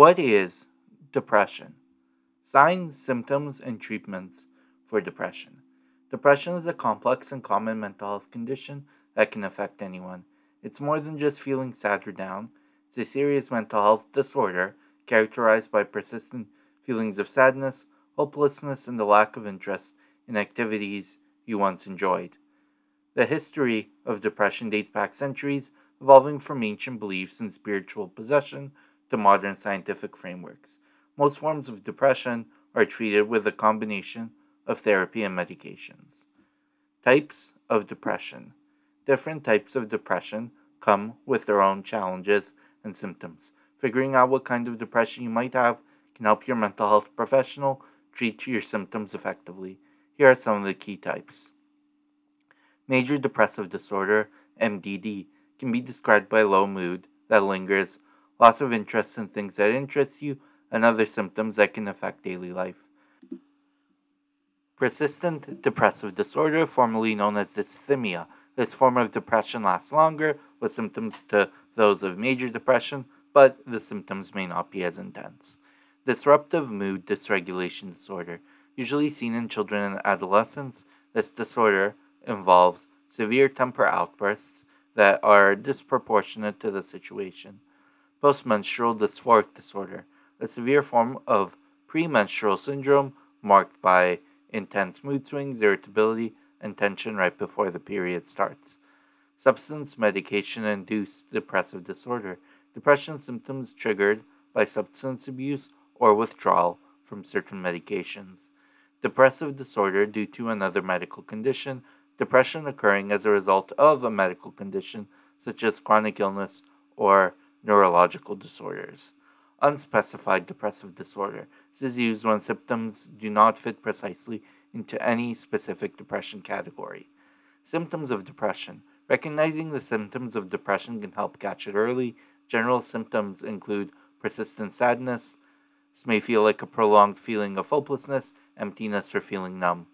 What is depression? Signs, symptoms, and treatments for depression. Depression is a complex and common mental health condition that can affect anyone. It's more than just feeling sad or down, it's a serious mental health disorder characterized by persistent feelings of sadness, hopelessness, and the lack of interest in activities you once enjoyed. The history of depression dates back centuries, evolving from ancient beliefs in spiritual possession to modern scientific frameworks. Most forms of depression are treated with a combination of therapy and medications. Types of depression. Different types of depression come with their own challenges and symptoms. Figuring out what kind of depression you might have can help your mental health professional treat your symptoms effectively. Here are some of the key types. Major depressive disorder, MDD, can be described by low mood that lingers, loss of interest in things that interest you, and other symptoms that can affect daily life. Persistent depressive disorder, formerly known as dysthymia. This form of depression lasts longer, with symptoms to those of major depression, but the symptoms may not be as intense. Disruptive mood dysregulation disorder, usually seen in children and adolescents, this disorder involves severe temper outbursts that are disproportionate to the situation. Postmenstrual dysphoric disorder, a severe form of premenstrual syndrome marked by intense mood swings, irritability, and tension right before the period starts. Substance medication induced depressive disorder, depression symptoms triggered by substance abuse or withdrawal from certain medications. Depressive disorder due to another medical condition, depression occurring as a result of a medical condition such as chronic illness or neurological disorders. Unspecified depressive disorder. This is used when symptoms do not fit precisely into any specific depression category. Symptoms of depression. Recognizing the symptoms of depression can help catch it early. General symptoms include persistent sadness. This may feel like a prolonged feeling of hopelessness, emptiness, or feeling numb.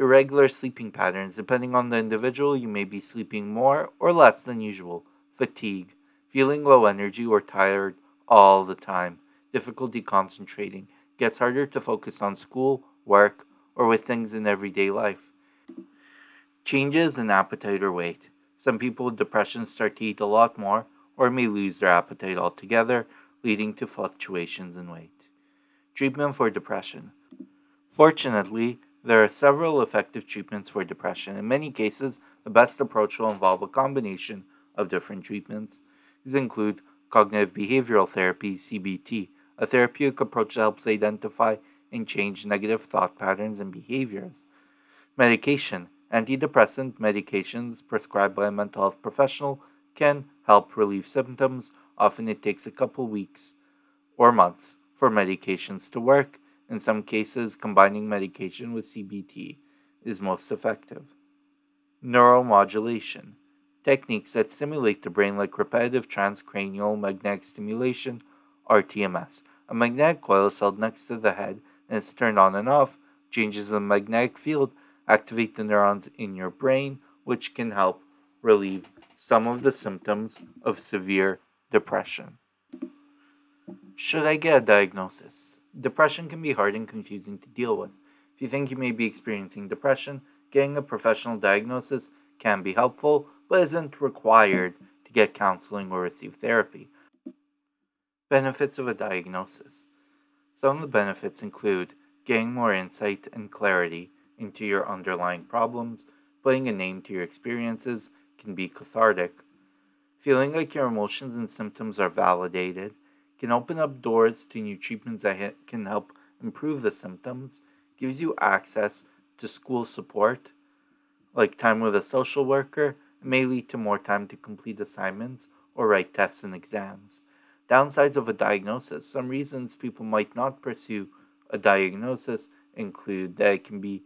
Irregular sleeping patterns. Depending on the individual, you may be sleeping more or less than usual. Fatigue. Feeling low energy or tired all the time. Difficulty concentrating. Gets harder to focus on school, work, or with things in everyday life. Changes in appetite or weight. Some people with depression start to eat a lot more or may lose their appetite altogether, leading to fluctuations in weight. Treatment for depression. Fortunately, there are several effective treatments for depression. In many cases, the best approach will involve a combination of different treatments. These include cognitive behavioral therapy, CBT, a therapeutic approach that helps identify and change negative thought patterns and behaviors. Medication. Antidepressant medications prescribed by a mental health professional can help relieve symptoms. Often it takes a couple weeks or months for medications to work. In some cases, combining medication with CBT is most effective. Neuromodulation. Techniques that stimulate the brain like repetitive transcranial magnetic stimulation, RTMS. A magnetic coil is held next to the head and is turned on and off. Changes in the magnetic field activate the neurons in your brain, which can help relieve some of the symptoms of severe depression. Should I get a diagnosis? Depression can be hard and confusing to deal with. If you think you may be experiencing depression, getting a professional diagnosis can be helpful, but isn't required to get counseling or receive therapy. Benefits of a diagnosis. Some of the benefits include getting more insight and clarity into your underlying problems, putting a name to your experiences can be cathartic. Feeling like your emotions and symptoms are validated can open up doors to new treatments that can help improve the symptoms, gives you access to school support, like time with a social worker, may lead to more time to complete assignments or write tests and exams. Downsides of a diagnosis. Some reasons people might not pursue a diagnosis include that it can be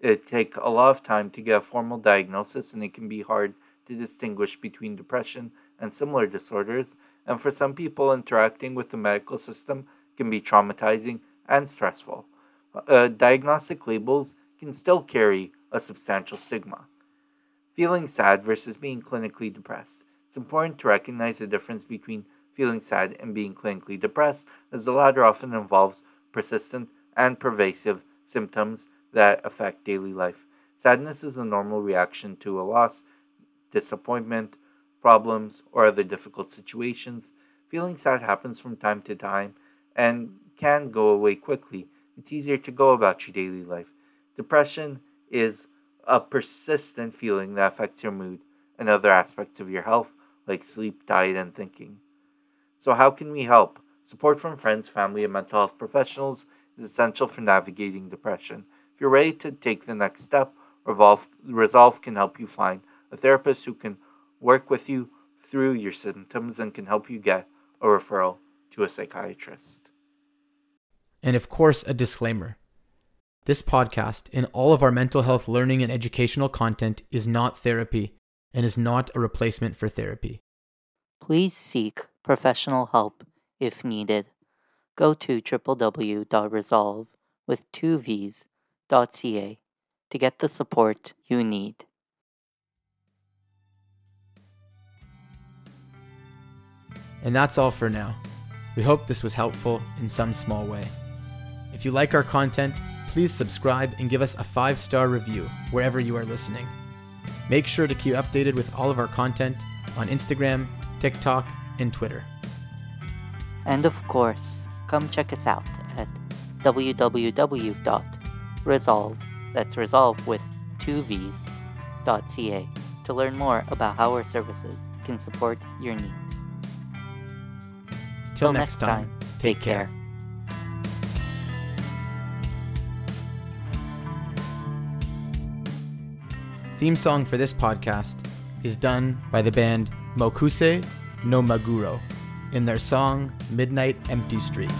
it take a lot of time to get a formal diagnosis and it can be hard to distinguish between depression and similar disorders. And for some people, interacting with the medical system can be traumatizing and stressful. Uh, diagnostic labels can still carry a substantial stigma. Feeling sad versus being clinically depressed. It's important to recognize the difference between feeling sad and being clinically depressed, as the latter often involves persistent and pervasive symptoms that affect daily life. Sadness is a normal reaction to a loss, disappointment, problems, or other difficult situations. Feeling sad happens from time to time and can go away quickly. It's easier to go about your daily life. Depression is a persistent feeling that affects your mood and other aspects of your health, like sleep, diet, and thinking. So, how can we help? Support from friends, family, and mental health professionals is essential for navigating depression. If you're ready to take the next step, Resolvve, Resolvve can help you find a therapist who can work with you through your symptoms and can help you get a referral to a psychiatrist. And of course, a disclaimer. This podcast and all of our mental health learning and educational content is not therapy and is not a replacement for therapy. Please seek professional help if needed. Go to www.resolve with two V's.ca to get the support you need. And that's all for now. We hope this was helpful in some small way. If you like our content, please subscribe and give us a five star review wherever you are listening. Make sure to keep updated with all of our content on Instagram, TikTok, and Twitter. And of course, come check us out at www.resolve, that's resolve with two V's, .ca to learn more about how our services can support your needs. Till next time, take care. Theme song for this podcast is done by the band Mokuse no Maguro in their song Midnight Empty Street.